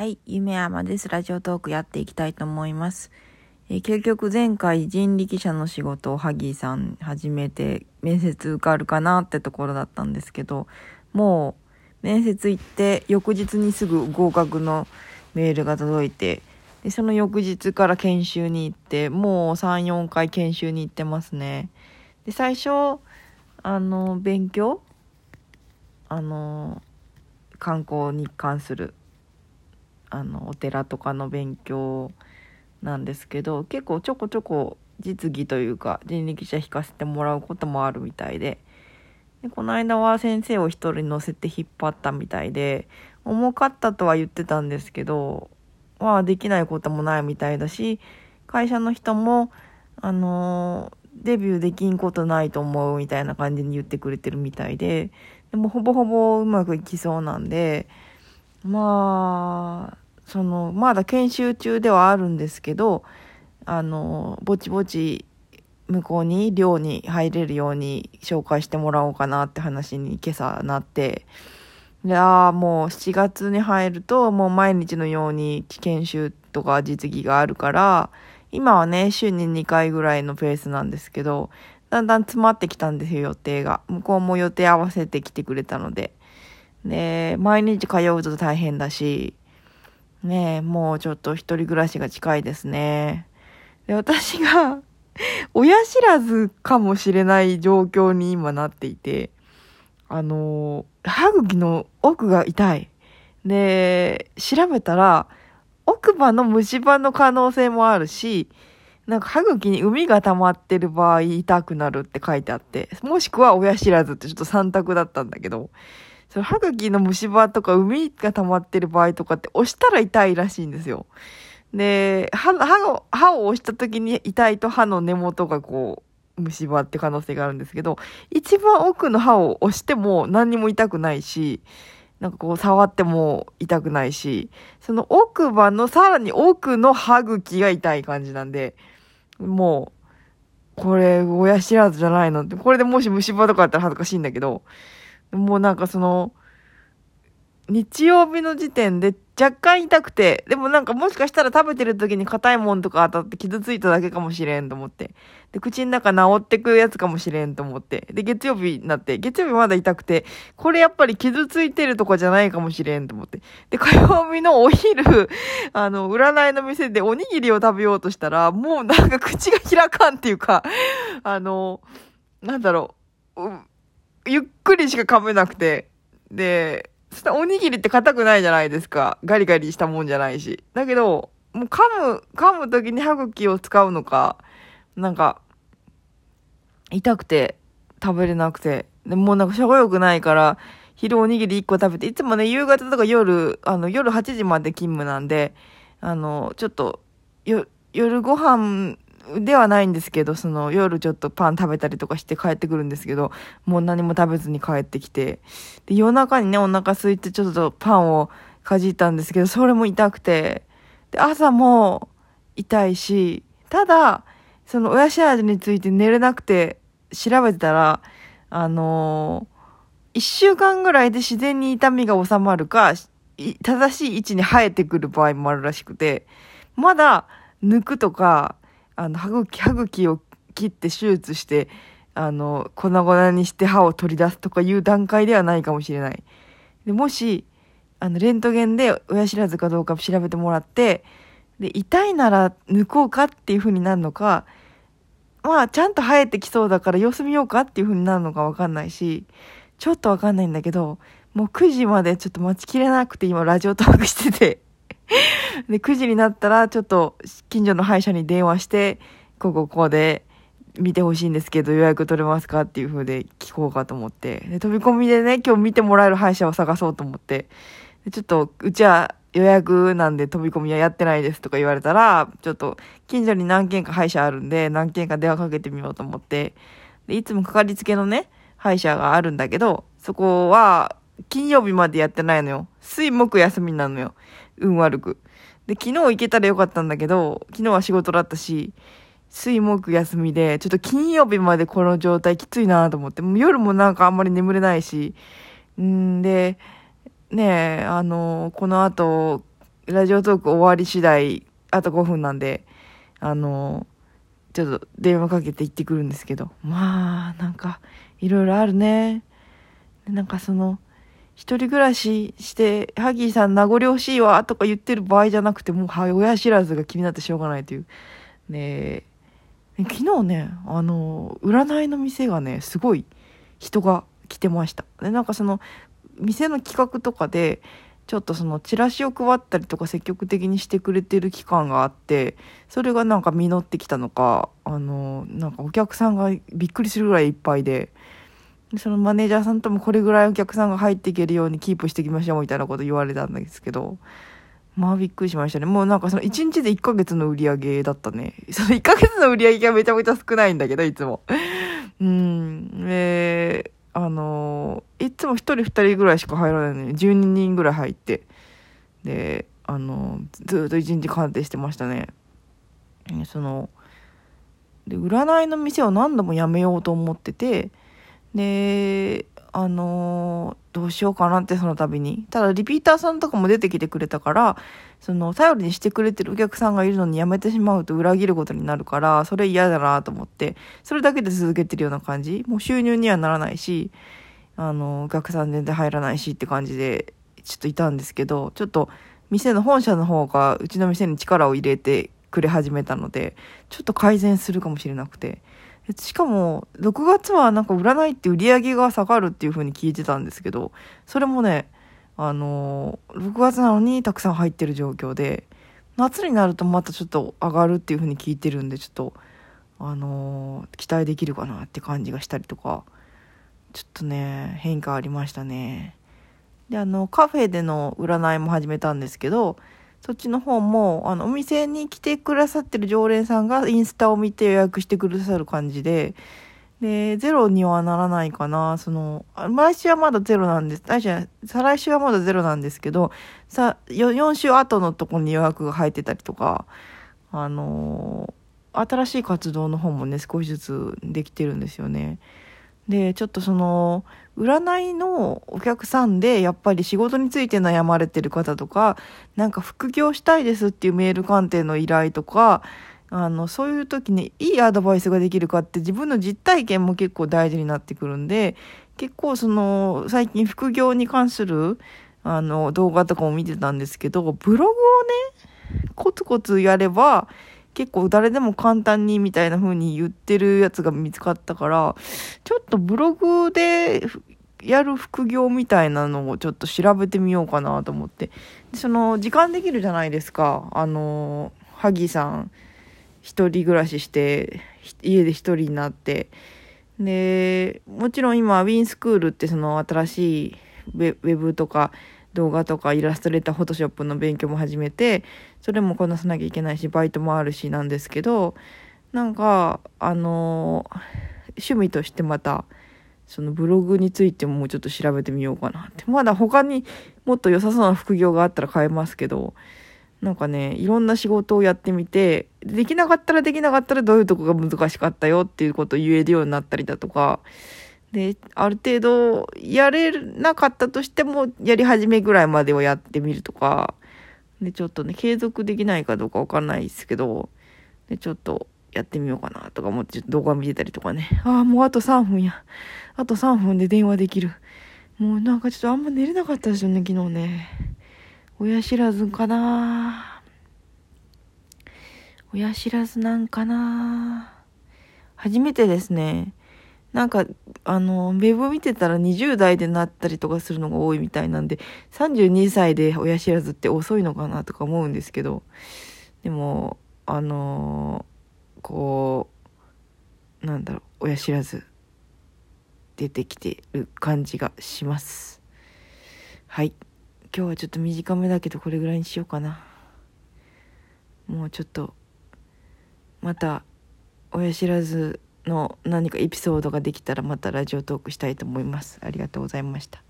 はい、夢山です。ラジオトークやっていきたいと思います。え結局前回人力車の仕事をハギーさん始めて面接受かるかなってところだったんですけど、もう面接行って翌日にすぐ合格のメールが届いて、でその翌日から研修に行って、もう3、4回研修に行ってますね。で、最初、あの、勉強あの、観光に関するあのお寺とかの勉強なんですけど結構ちょこちょこ実技というか人力車引かせてもらうこともあるみたいででこの間は先生を一人乗せて引っ張ったみたいで重かったとは言ってたんですけどまあできないこともないみたいだし会社の人もあのデビューできんことないと思うみたいな感じに言ってくれてるみたいででもほぼほぼうまくいきそうなんでまあ、その、まだ研修中ではあるんですけど、あの、ぼちぼち向こうに寮に入れるように紹介してもらおうかなって話に今朝なって、で、ああ、もう7月に入るともう毎日のように研修とか実技があるから、今はね、週に2回ぐらいのペースなんですけど、だんだん詰まってきたんですよ、予定が。向こうも予定合わせてきてくれたので。で、毎日通うと大変だし、ね、もうちょっと一人暮らしが近いですね。で、私が、親知らずかもしれない状況に今なっていて、あの、歯茎の奥が痛い。で、調べたら、奥歯の虫歯の可能性もあるし、なんか歯茎に膿が溜まってる場合痛くなるって書いてあって、もしくは親知らずってちょっと3択だったんだけど、その歯茎の虫歯とか膿が溜まってる場合とかって押したら痛いらしいんですよ。で、歯歯を、歯を押した時に痛いと歯の根元がこう、虫歯って可能性があるんですけど、一番奥の歯を押しても何にも痛くないし、なんかこう触っても痛くないし、その奥歯のさらに奥の歯茎が痛い感じなんで、もう、これ親知らずじゃないのって、これでもし虫歯とかあったら恥ずかしいんだけど、もうなんかその、日曜日の時点で若干痛くて、でもなんかもしかしたら食べてる時に硬いもんとか当たって傷ついただけかもしれんと思って。で、口の中治ってくやつかもしれんと思って。で、月曜日になって、月曜日まだ痛くて、これやっぱり傷ついてるとかじゃないかもしれんと思って。で、火曜日のお昼、あの、占いの店でおにぎりを食べようとしたら、もうなんか口が開かんっていうか、あの、なんだろう、うゆっくりしか噛めなくて。で、そしたらおにぎりって硬くないじゃないですか。ガリガリしたもんじゃないし。だけど、もう噛む、噛む時に歯茎を使うのか、なんか、痛くて食べれなくて。でもうなんかしょごよくないから、昼おにぎり1個食べて、いつもね、夕方とか夜、あの、夜8時まで勤務なんで、あの、ちょっと、よ、夜ご飯ではないんですけど、その夜ちょっとパン食べたりとかして帰ってくるんですけど、もう何も食べずに帰ってきて、で、夜中にね、お腹空いてちょっとパンをかじったんですけど、それも痛くて、で、朝も痛いし、ただ、その親知らずについて寝れなくて調べてたら、あのー一週間ぐらいで自然に痛みが収まるか、正しい位置に生えてくる場合もあるらしくて、まだ抜くとか、あの、歯茎、歯茎を切って手術して、あの、粉々にして歯を取り出すとかいう段階ではないかもしれない。でもし、あの、レントゲンで親知らずかどうか調べてもらって、で、痛いなら抜こうかっていう風になるのか、まあ、ちゃんと生えてきそうだから様子見ようかっていう風になるのかわかんないし、ちょっとわかんないんだけど、もう9時までちょっと待ちきれなくて今ラジオトークしてて。で、9時になったらちょっと近所の歯医者に電話して、ここここで見てほしいんですけど予約取れますかっていう風で聞こうかと思って。で、飛び込みでね、今日見てもらえる歯医者を探そうと思って。でちょっと、うちは予約なんで飛び込みはやってないですとか言われたら、ちょっと近所に何軒か歯医者あるんで、何軒か電話かけてみようと思って。で、いつもかかりつけのね、歯医者があるんだけど、そこは金曜日までやってないのよ。水木休みなのよ。運悪く。で、昨日行けたらよかったんだけど、昨日は仕事だったし、水木休みで、ちょっと金曜日までこの状態きついなと思って、もう夜もなんかあんまり眠れないし、んで、ねえ、あの、この後、ラジオトーク終わり次第、あと5分なんで、あの、ちょっと電話かけて行ってくるんですけど、まあ、なんか、いろいろあるね。なんかその、一人暮らしして、ハギーさん名残惜しいわとか言ってる場合じゃなくて、もう親知らずが気になってしょうがないという。ね昨日ね、あの、占いの店がね、すごい人が来てました。で、なんかその、店の企画とかで、ちょっとそのチラシを配ったりとか積極的にしてくれてる期間があってそれがなんか実ってきたのかあのなんかお客さんがびっくりするぐらいいっぱいでそのマネージャーさんともこれぐらいお客さんが入っていけるようにキープしていきましょうみたいなこと言われたんですけどまあびっくりしましたね。もうなんかその1日で1ヶ月の売り上げだったね。その1ヶ月の売り上げがめちゃめちゃ少ないんだけどいつも。うん。えーあのいつも1人2人ぐらいしか入らないのに12人ぐらい入って。であのずっと1日鑑定してましたね。そので占いの店を何度も辞めようと思っててであのどうしようかなってその度にただリピーターさんとかも出てきてくれたからその頼りにしてくれてるお客さんがいるのに辞めてしまうと裏切ることになるからそれ嫌だなと思ってそれだけで続けてるような感じもう収入にはならないしあのお客さん全然入らないしって感じでちょっといたんですけどちょっと店の本社の方がうちの店に力を入れてくれ始めたのでちょっと改善するかもしれなくて。しかも、6月はなんか占いって売り上げが下がるっていう風に聞いてたんですけど、それもね、あのー、6月なのにたくさん入ってる状況で、夏になるとまたちょっと上がるっていう風に聞いてるんで、ちょっと、あのー、期待できるかなって感じがしたりとか、ちょっとね、変化ありましたね。で、あの、カフェでの占いも始めたんですけど、そっちの方も、あの、お店に来てくださってる常連さんがインスタを見て予約してくださる感じで、で、ゼロにはならないかな。その、来週はまだゼロなんです。来週は、再来週はまだゼロなんですけど、さ、4週後のとこに予約が入ってたりとか、あの新しい活動の方もね、少しずつできてるんですよね。で、ちょっとその、占いのお客さんで、やっぱり仕事について悩まれてる方とか、なんか副業したいですっていうメール鑑定の依頼とか、あの、そういう時にいいアドバイスができるかって自分の実体験も結構大事になってくるんで、結構その、最近副業に関する、あの、動画とかも見てたんですけど、ブログをね、コツコツやれば、結構誰でも簡単にみたいな風に言ってるやつが見つかったから、ちょっとブログでやる副業みたいなのをちょっと調べてみようかなと思って。その、時間できるじゃないですか。あの、萩さん、一人暮らしして、家で一人になって。で、もちろん今、ウィンスクールってその新しいウェブとか、動画とかイラストレーター、フォトショップの勉強も始めて、それもこなさなきゃいけないし、バイトもあるしなんですけど、なんか、あの趣味としてまた、そのブログについてももうちょっと調べてみようかなって。まだ他にもっと良さそうな副業があったら変えますけど、なんかね、いろんな仕事をやってみて、できなかったらできなかったらどういうとこが難しかったよっていうことを言えるようになったりだとか、で、ある程度やれなかったとしても、やり始めぐらいまではやってみるとか、で、ちょっとね、継続できないかどうかわかんないですけど、で、ちょっとやってみようかなとか思って、ちょっと動画見てたりとかね。ああ、もうあと3分や。あと3分で電話できる。もうなんかちょっとあんま寝れなかったですよね、昨日ね。親知らずかな親知らずなんかな初めてですね。なんか、あの、ウェブ見てたら20代でなったりとかするのが多いみたいなんで、32歳で親知らずって遅いのかなとか思うんですけど、でも、あのこう、なんだろう、親知らず出てきてる感じがします。はい。今日はちょっと短めだけど、これぐらいにしようかな。もうちょっと、また、親知らずの何かエピソードができたらまたラジオトークしたいと思います。ありがとうございました。